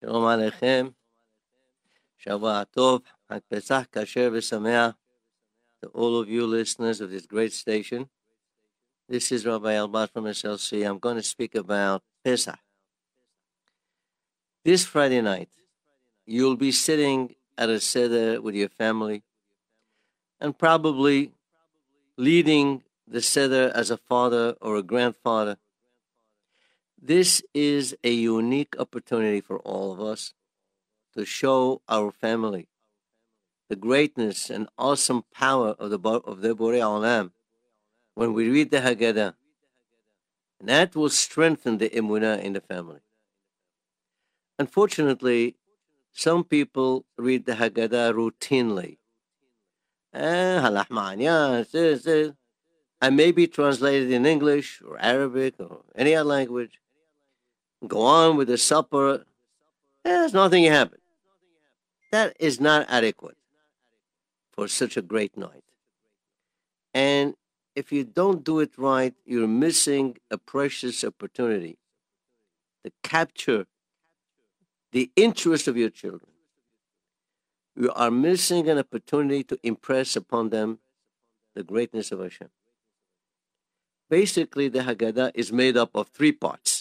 שלום עליכם, שבוע טוב, חג פסח כשר ושמח to all of you listeners of this great station. This is Rabbi Albat from SLC. I'm going to speak about Pesach. This Friday night, you'll be sitting at a Seder with your family and probably leading the Seder as a father or a grandfather. this is a unique opportunity for all of us to show our family the greatness and awesome power of the of the Borei Olam when we read the Haggadah. And that will strengthen the emunah in the family. Unfortunately, some people read the Haggadah routinely. Eh, may be translated in English or Arabic or any other language. Go on with the supper. There's nothing happened. That is not adequate for such a great night. And if you don't do it right, you're missing a precious opportunity to capture the interest of your children. You are missing an opportunity to impress upon them the greatness of Hashem. Basically, the Haggadah is made up of three parts.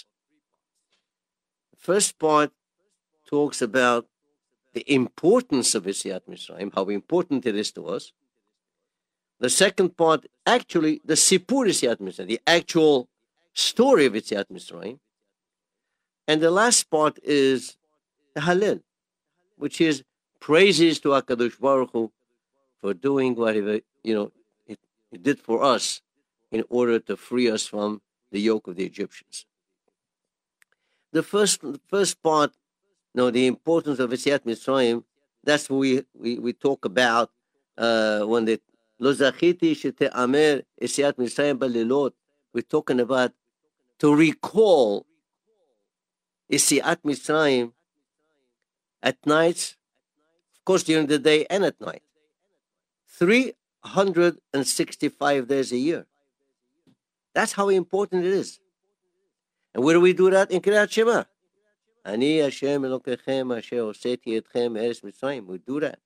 First part talks about the importance of Yetziat Mitzrayim, how important it is to us. The second part, actually, the Sipur Yetziat Mitzrayim, the actual story of Yetziat Mitzrayim. And the last part is the Hallel, which is praises to HaKadosh Baruch Hu for doing whatever, you know, it did for us in order to free us from the yoke of the Egyptians. The first, first part know, the importance of Yetziat Mitzrayim, that's what we, we, we talk about uh, when the Lo zachiti shete'amer Yetziat Mitzrayim balilot. We're talking about to recall Yetziat Mitzrayim at nights, of course during the day and at night. 365 days a year. That's how important it is. And where do we do that? In Kriyat Shema. Ani Hashem Elokechem Asher Oseti Etchem Eretz Mitzrayim. We do that.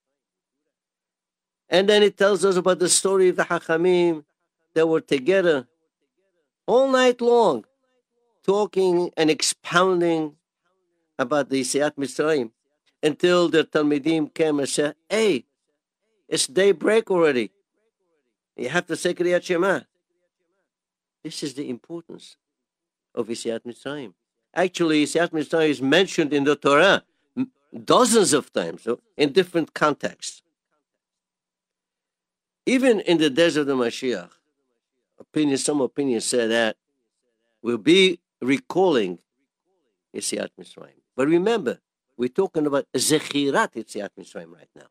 And then it tells us about the story of the Hachamim that were together all night long talking and expounding about the Yetziat Mitzrayim until the Talmidim came and said, hey, it's daybreak already. You have to say Kriyat Shema. This is the importance of Yetziat Mitzrayim. Actually, Yetziat Mitzrayim is mentioned in the Torah dozens of times so in different contexts. Even in the days of the Mashiach, opinion, some opinions say that we'll be recalling Yetziat Mitzrayim. But remember, we're talking about Zechirat Yetziat Mitzrayim right now.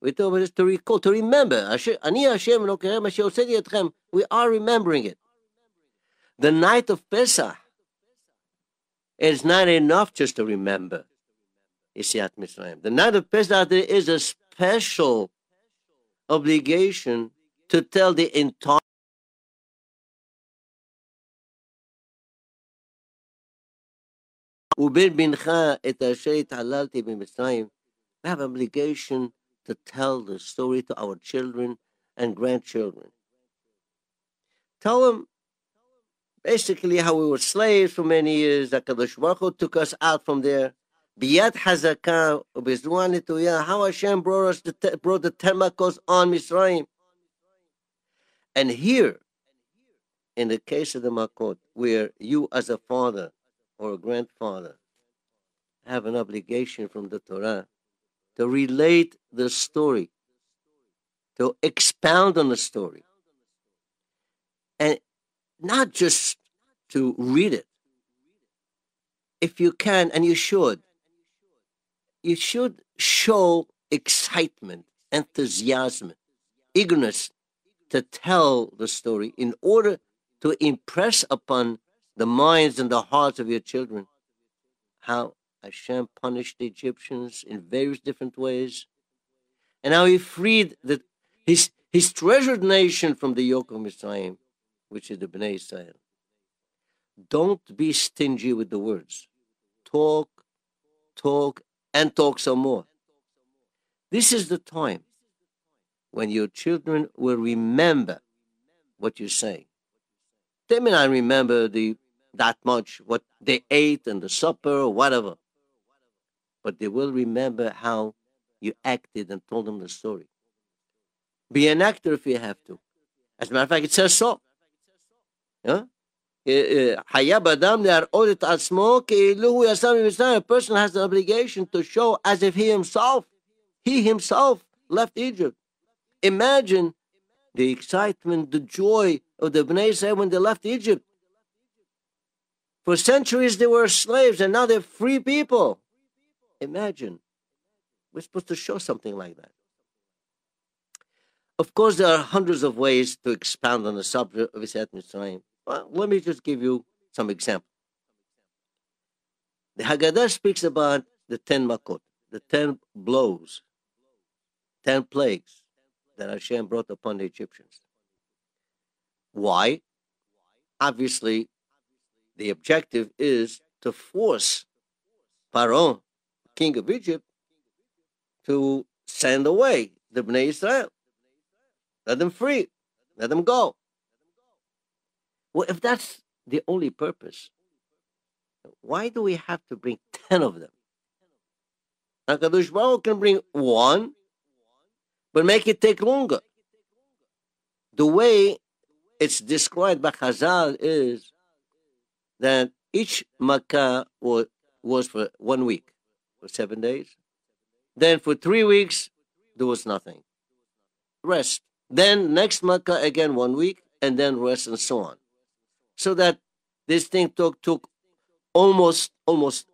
We're talking about to recall, to remember. We are remembering it. The night of Pesach is not enough just to remember Yetziat Mitzrayim. The night of Pesach there is a special obligation to tell the entire We have obligation to tell the story to our children and grandchildren. Tell them basically how we were slaves for many years. HaKadosh Baruch Hu took us out from there. Biyat how Hashem brought us the, brought the ten on Misraim. And here, in the case of the makot, where you as a father or a grandfather have an obligation from the Torah to relate the story, to expound on the story. And not just to read it. If you can, and you should, you should show excitement, enthusiasm, eagerness to tell the story in order to impress upon the minds and the hearts of your children how Hashem punished the Egyptians in various different ways, and how he freed the, his, his treasured nation from the yoke of Messiah which is the Bnei Israel. Don't be stingy with the words. Talk, talk and talk some more. This is the time when your children will remember what you're saying. They may not remember the that much what they ate and the supper or whatever, but they will remember how you acted and told them the story. Be an actor if you have to. As a matter of fact, it says so. Yeah? A person has an obligation to show as if he himself, he himself left Egypt. Imagine the excitement, the joy of the Bnei Israel when they left Egypt. For centuries they were slaves and now they're free people. Imagine. We're supposed to show something like that. Of course, there are hundreds of ways to expand on the subject of Yetziat Mitzrayim. Well, let me just give you some examples. The Haggadah speaks about the ten makot, the ten blows, ten plagues that Hashem brought upon the Egyptians. Why? Obviously, the objective is to force Pharaoh, king of Egypt, to send away the Bnei Israel. Let them free. Let them go. Well, if that's the only purpose, why do we have to bring 10 of them? HaKadosh Baruch can bring one, but make it take longer. The way it's described by Chazal is that each Makkah was, was for one week, for seven days. Then for three weeks, there was nothing. Rest. Then next Makkah again one week, and then rest and so on. So that this thing took took almost almost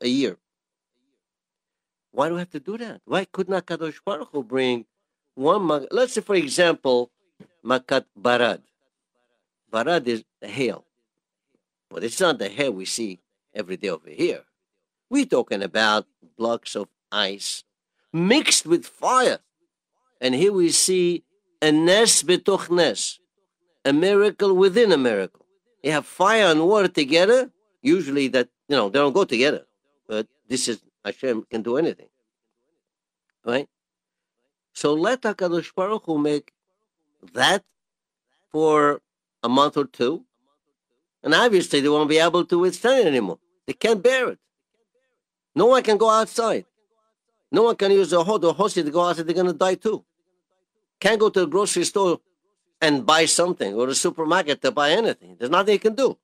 a year. Why do we have to do that? Why could not Kadosh Baruch Hu bring one? Let's say, for example, Makat Barad. Barad is the hail. But it's not the hail we see every day over here. We're talking about blocks of ice mixed with fire. And here we see a nes betoch nes, a miracle within a miracle. You have fire and water together. Usually that, you know, they don't go together. But this is, Hashem can do anything. Right? So let HaKadosh Baruch Hu make that for a month or two. And obviously they won't be able to withstand it anymore. They can't bear it. No one can go outside. No one can use the horse. The horse, to go outside, they're going to die too. Can't go to the grocery store and buy something or the supermarket to buy anything. There's nothing you can do.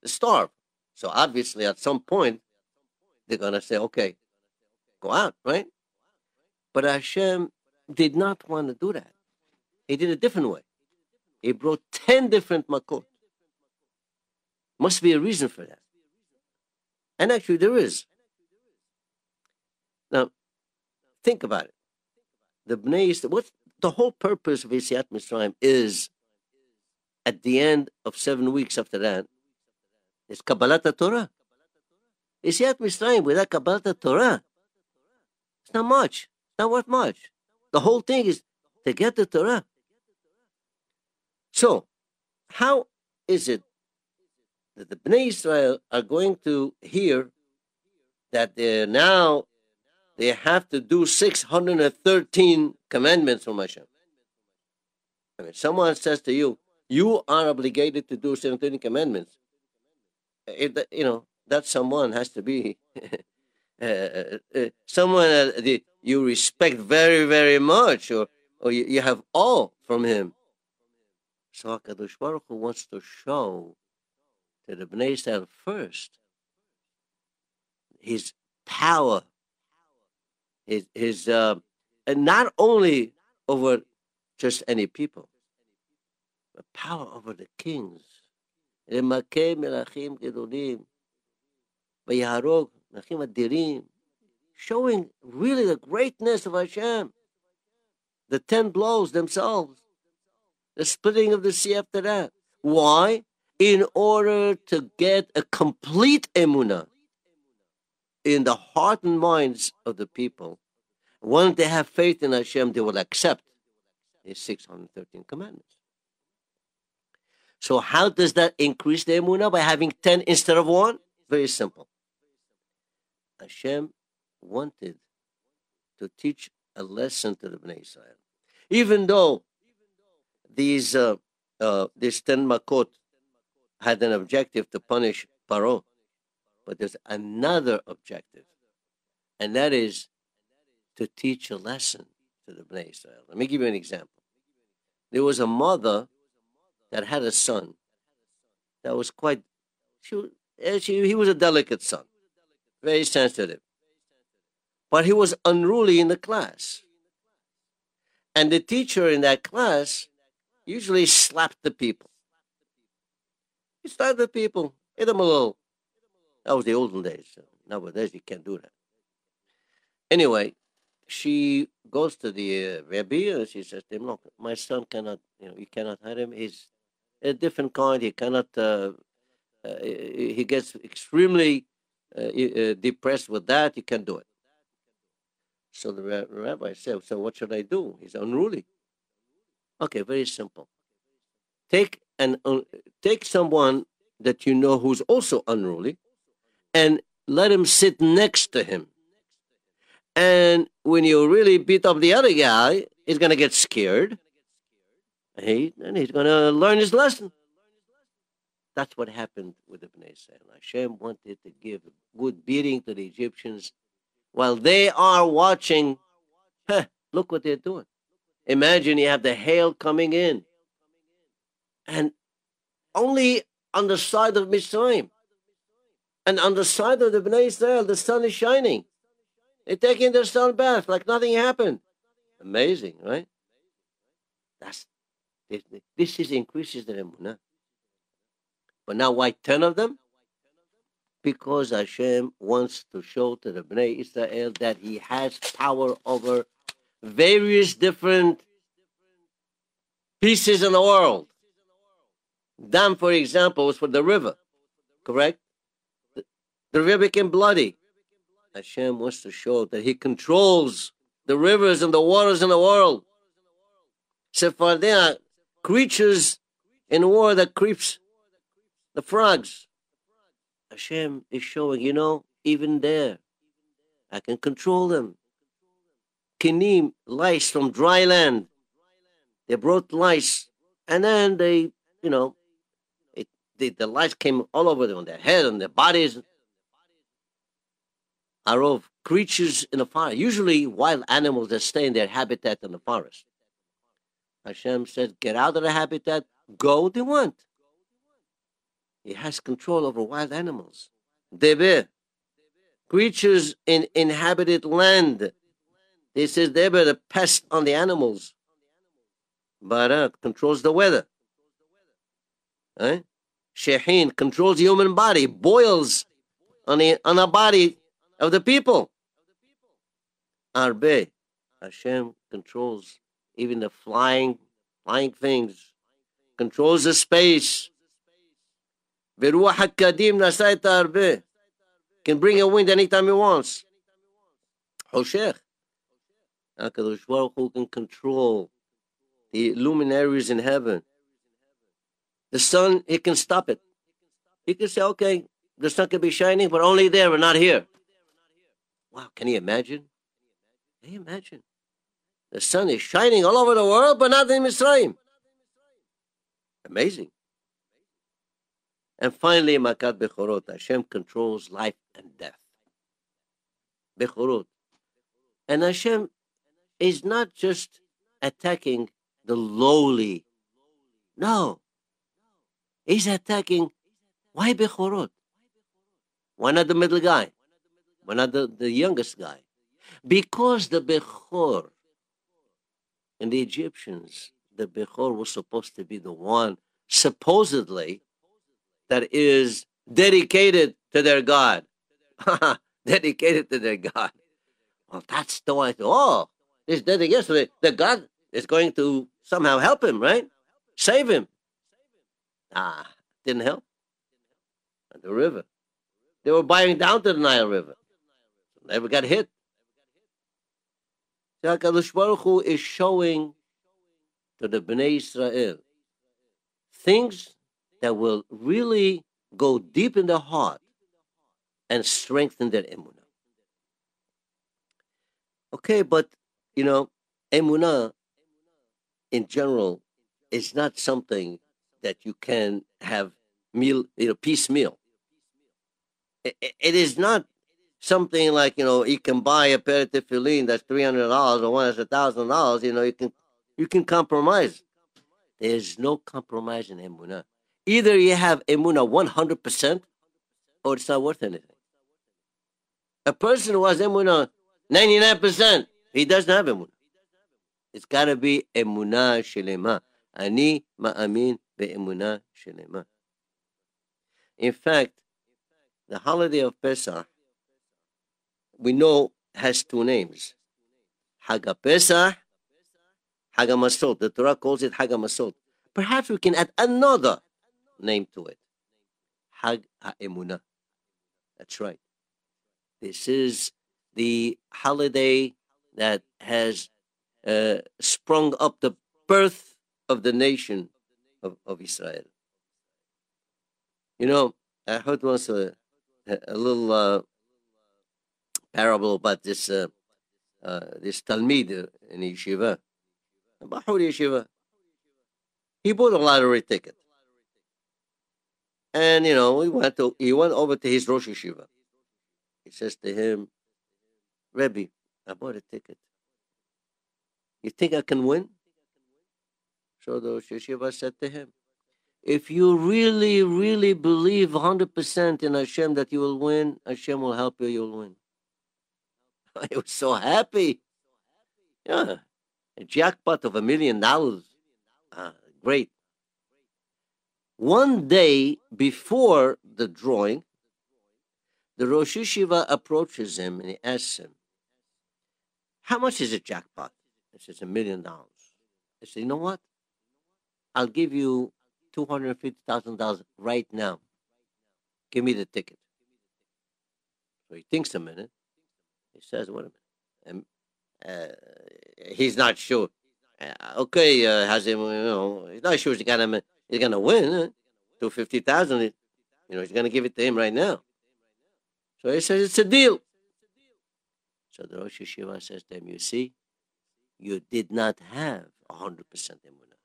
They starve. So obviously, at some point, they're going to say, okay, go out, right? But Hashem did not want to do that. He did a different way. He brought 10 different makot. Must be a reason for that. And actually, there is. Now, think about it. The Bnei Yisrael, what the whole purpose of Yetziat Mitzrayim is at the end of seven weeks after that is Kabbalat Torah. Yetziat Mitzrayim without Kabbalat Torah, it's not much. It's not worth much. The whole thing is to get the Torah. So, how is it that the Bnei Israel are going to hear that they're now they have to do 613 commandments from Hashem. I mean, someone says to you, you are obligated to do 613 commandments. If you know, that someone has to be uh, uh, uh, someone that you respect very, very much, or, or you, you have all from him. So HaKadosh Baruch Hu wants to show to the Bnei Israel first his power, his, his uh, and not only over just any people, but power over the kings. showing really the greatness of Hashem. The ten blows themselves, the splitting of the sea after that. Why? in order to get a complete emunah in the heart and minds of the people. Once they have faith in Hashem, they will accept His 613 commandments. So, how does that increase the emunah by having 10 instead of one? Very simple. Hashem wanted to teach a lesson to the Bnei Israel. Even though these uh, uh, this ten makot had an objective to punish Paro, but there's another objective, and that is to teach a lesson to the Bnei Israel. Let me give you an example. There was a mother that had a son that was quite, she, eh, she, he was a delicate son, very sensitive, but he was unruly in the class. And the teacher in that class usually slapped the people. He slapped the people, hit them a little. That was the olden days. Nowadays, you can't do that. Anyway, she goes to the uh, and she says to him, look, my son cannot, you know, you cannot hide him. He's a different kind. He cannot, uh, uh, he gets extremely uh, uh, depressed with that. You can't do it. So the rabbi said, so what should I do? He's unruly. Okay, very simple. Take and take someone that you know who's also unruly and let him sit next to him and when you really beat up the other guy, he's going to get scared. And, he, and he's going to learn his lesson. That's what happened with the Bnei Israel. Hashem wanted to give a good beating to the Egyptians while they are watching. Huh, look what they're doing. Imagine you have the hail coming in. And only on the side of Mitzrayim. And on the side of the Bnei Israel, the sun is shining. They're taking their sun bath like nothing happened. Amazing, right? That's this, is increases the emunah. But now why ten of them? Because Hashem wants to show to the Bnei Israel that He has power over various different pieces in the world. Dam, for example, was for the river, correct? The, river became bloody. Hashem wants to show that He controls the rivers and the waters in the world. There are creatures in war that creeps the frogs. Hashem is showing, you know, even there, I can control them. Kinim, lice from dry land. They brought lice, and then they, you know, it, the, the lice came all over them, on their head, on their bodies are of creatures in the forest, usually wild animals that stay in their habitat in the forest. Hashem said, get out of the habitat, go they want. He has control over wild animals. Debe, creatures in inhabited land. He says Debe, the pest on the animals. Barad controls the weather. Eh? Shehin controls the human body, boils on the on a body of the people. Arbe, Hashem controls even the flying, flying things, controls the space. Veruach HaKadim nasa arbe. Can bring a wind anytime he wants. Hoshech. HaKadosh Hu can control the luminaries in heaven. The sun, he can stop it. He can say, okay, the sun can be shining, but only there and not here. Wow, can you imagine? Can you imagine? The sun is shining all over the world, but not in Mitzrayim. Amazing. And finally, Makat Bechorot, Hashem controls life and death. Bechorot. And Hashem is not just attacking the lowly. No. He's attacking, why Bechorot? Why not the middle guy? Not the, youngest guy? Because the Bechor and the Egyptians, the Bechor was supposed to be the one, supposedly, that is dedicated to their God. dedicated to their God. Well, that's the one. Oh, this dedication, the God is going to somehow help him, right? Save him. Ah, didn't help. And the river. They were buying down to the Nile River never got hit. HaKadosh Baruch Hu is showing to the Bnei Israel things that will really go deep in the heart and strengthen their emunah. Okay, but you know, emunah in general is not something that you can have meal, you know, piecemeal. It, it is not something like you know you can buy a pair of tefillin that's three hundred dollars or one that's a thousand dollars. You know you can you can compromise. There's no compromise in emunah. Either you have emunah one hundred percent, or it's not worth anything. A person who has emunah ninety nine percent, he doesn't have emunah. It's got to be emunah shelema. Ani ma'amin be'emunah shelema. In fact, the holiday of Pesach, we know, has two names. Hag HaPesach, Hag HaMatzot. The Torah calls it Hag HaMatzot. Perhaps we can add another name to it. Hag HaEmunah. That's right. This is the holiday that has uh, sprung up the birth of the nation of, of Israel. You know, I heard once a, a little uh, parable about this uh, uh, this Talmid in yeshiva, Bahur yeshiva. He bought a lottery ticket, and you know he went to he went over to his Rosh yeshiva. He says to him, Rebbe, I bought a ticket. You think I can win? So the Rosh yeshiva said to him, if you really, really believe 100% in Hashem that you will win, Hashem will help you, you'll win. I was so happy. Yeah, a jackpot of a million dollars. Ah, great. One day before the drawing, the Rosh Yeshiva approaches him and he asks him, How much is a jackpot? He says, A million dollars. He said, You know what? I'll give you $250,000 right now. Give me the ticket. So he thinks a minute. He says, Wait a minute. And, uh, he's not sure. Uh, okay, uh, has him, you know, he's not sure he's gonna he's gonna win. Two fifty thousand, you know, he's gonna give it to him right now. So he says it's a deal. So the Rosh Yeshiva says to him, "You see, you did not have hundred percent emunah.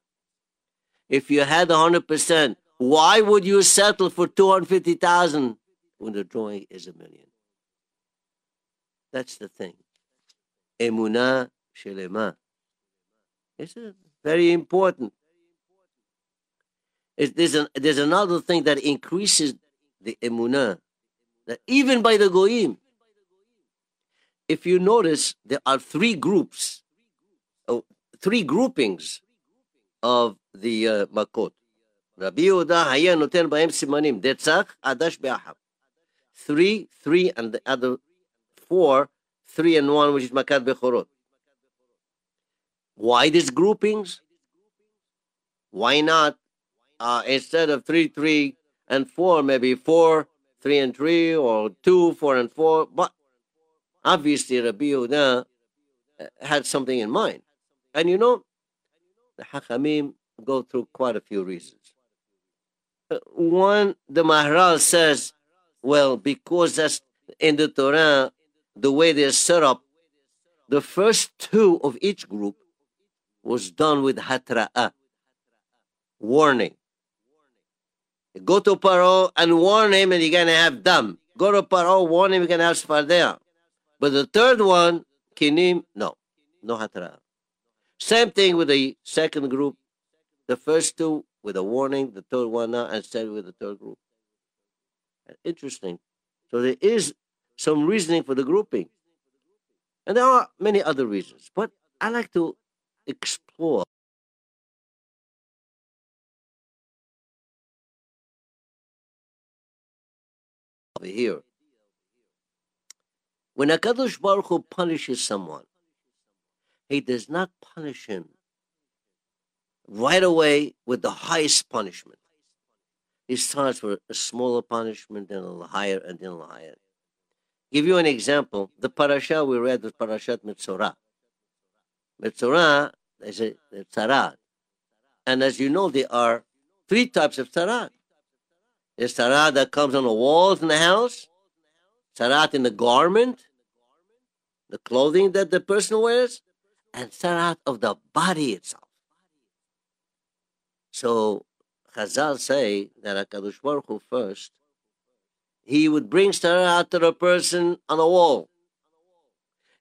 If you had hundred percent, why would you settle for two hundred fifty thousand when the drawing is a million? That's the thing. Emunah shelema. This is very important. It, there's, an, there's another thing that increases the emunah, that even by the goyim, if you notice, there are three groups, oh, three groupings of the uh, makot. Rabbi Yehuda היה נותן בהם סימנים, דצח, עדש באחר. Three, three, and the other four, three and one, which is makat bechorot. Why these groupings? Why not uh, instead of three, three, and four, maybe four, three, and three, or two, four, and four? But obviously, Rabbi Yehuda uh, had something in mind. And you know, the Hachamim go through quite a few reasons. Uh, one, the Maharal says, well, because that's in the Torah, the way they're set up, the first two of each group was done with hatra'ah, uh, warning. Go to Paro and warn him and you're going to have dam. Go to Paro, warn him, you're going to have sfardea. But the third one, kinim, no, no hatra'ah. Same thing with the second group. The first two with a warning, the third one now, and said with the third group. Interesting. So there is some reasoning for the grouping. And there are many other reasons. But I like to explore over here. When Akadosh Baruch Hu punishes someone, he does not punish him right away with the highest punishment. He starts with a smaller punishment, then a higher, and then a higher. Give you an example. The parasha we read was Parashat Metzorah. Metzorah is a, a. And as you know, there are three types of tzarat. There's tzarat that comes on the walls in the house, tzarat in the garment, the clothing that the person wears, and start of the body itself. So Chazal say that Hakadosh Baruch Hu first, he would bring star out to the person on the wall.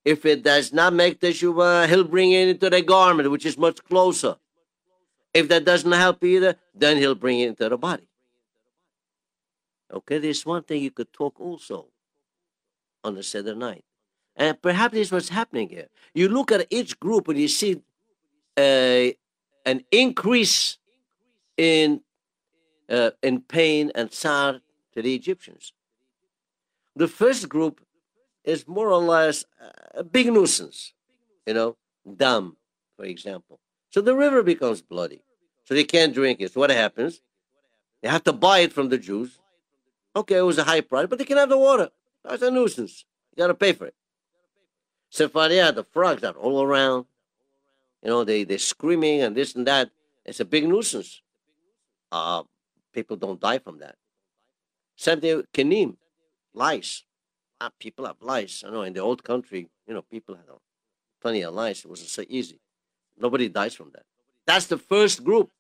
If it does not make the teshuvah, he'll bring it into the garment, which is much closer. If that doesn't help either, then he'll bring it into the body. Okay, there's one thing you could talk also on the Seder night. And perhaps this is what's happening here. You look at each group and you see a, an increase in, uh, in pain and sorrow to the Egyptians. The first group is more or less a big nuisance, you know, dam, for example. So the river becomes bloody. So they can't drink it. So what happens? They have to buy it from the Jews. Okay, it was a high price, but they can have the water. That's a nuisance. You got to pay for it. Sephardia, the frogs are all around. You know, they, they're screaming and this and that. It's a big nuisance. Uh, people don't die from that. Same thing with Kinim, lice. Uh, people have lice. I know in the old country, you know, people had plenty of lice. It wasn't so easy. Nobody dies from that. That's the first group.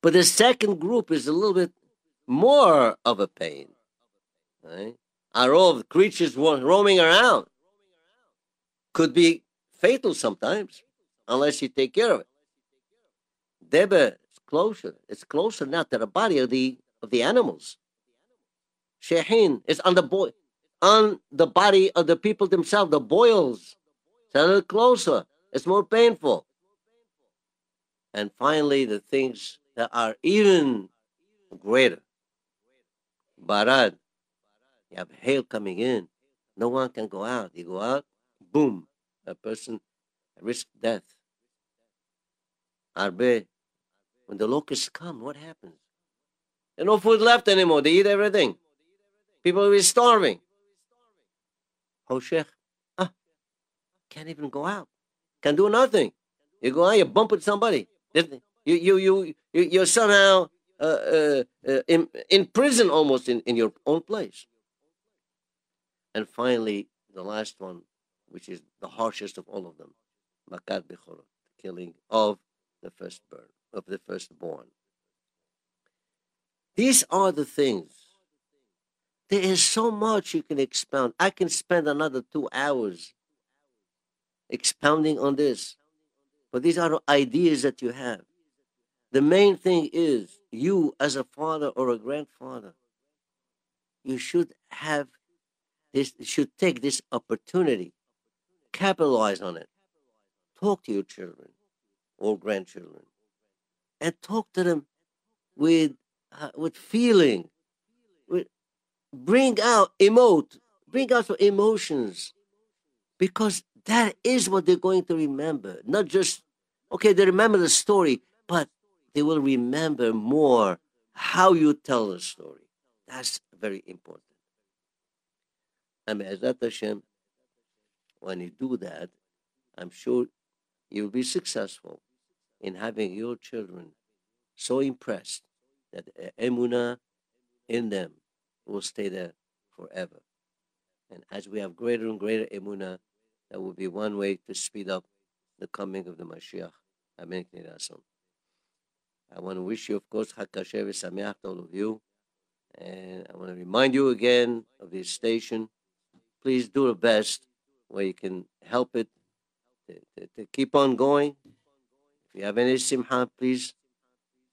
But the second group is a little bit more of a pain. Right? Are all creatures roaming around? Could be fatal sometimes, unless you take care of it. Deba is closer. It's closer now to the body of the of the animals. Shehin is on the boy on the body of the people themselves, the boils. It's a little closer. It's more painful. And finally, the things that are even greater. Barad, you have hail coming in. No one can go out. You go out, boom, a person risks death. Arbe, when the locusts come, what happens? There's no food left anymore. They eat everything. People will be starving. Hoshech, ah, can't even go out. Can't do nothing. You go out, you bump into somebody. You, you, you, you, you're somehow uh, uh, uh, in, in prison almost in, in your own place. And finally, the last one, which is the harshest of all of them, Makat Bechorot, killing of the firstborn, of the firstborn. These are the things. There is so much you can expound. I can spend another two hours expounding on this. But these are ideas that you have. The main thing is you, as a father or a grandfather, you should have this, should take this opportunity, capitalize on it. Talk to your children or grandchildren, and talk to them with uh, with feeling. Bring out emote, bring out some emotions, because that is what they're going to remember. Not just, okay, they remember the story, but they will remember more how you tell the story. That's very important. I And Be'ezat Hashem, when you do that, I'm sure you'll be successful in having your children so impressed that emuna in them will stay there forever. And as we have greater and greater emuna, that will be one way to speed up the coming of the Mashiach. Amen. I want to wish you, of course, Chag Kasher V'Sameach to all of you. And I want to remind you again of this station. Please do the best where you can help it to, to, to keep on going. If you have any simha, please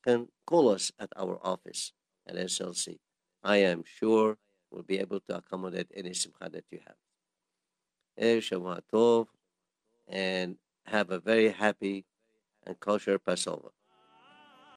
can call us at our office at SLC. I am sure we'll be able to accommodate any simcha that you have. Shavua Tov, and have a very happy and kosher Passover.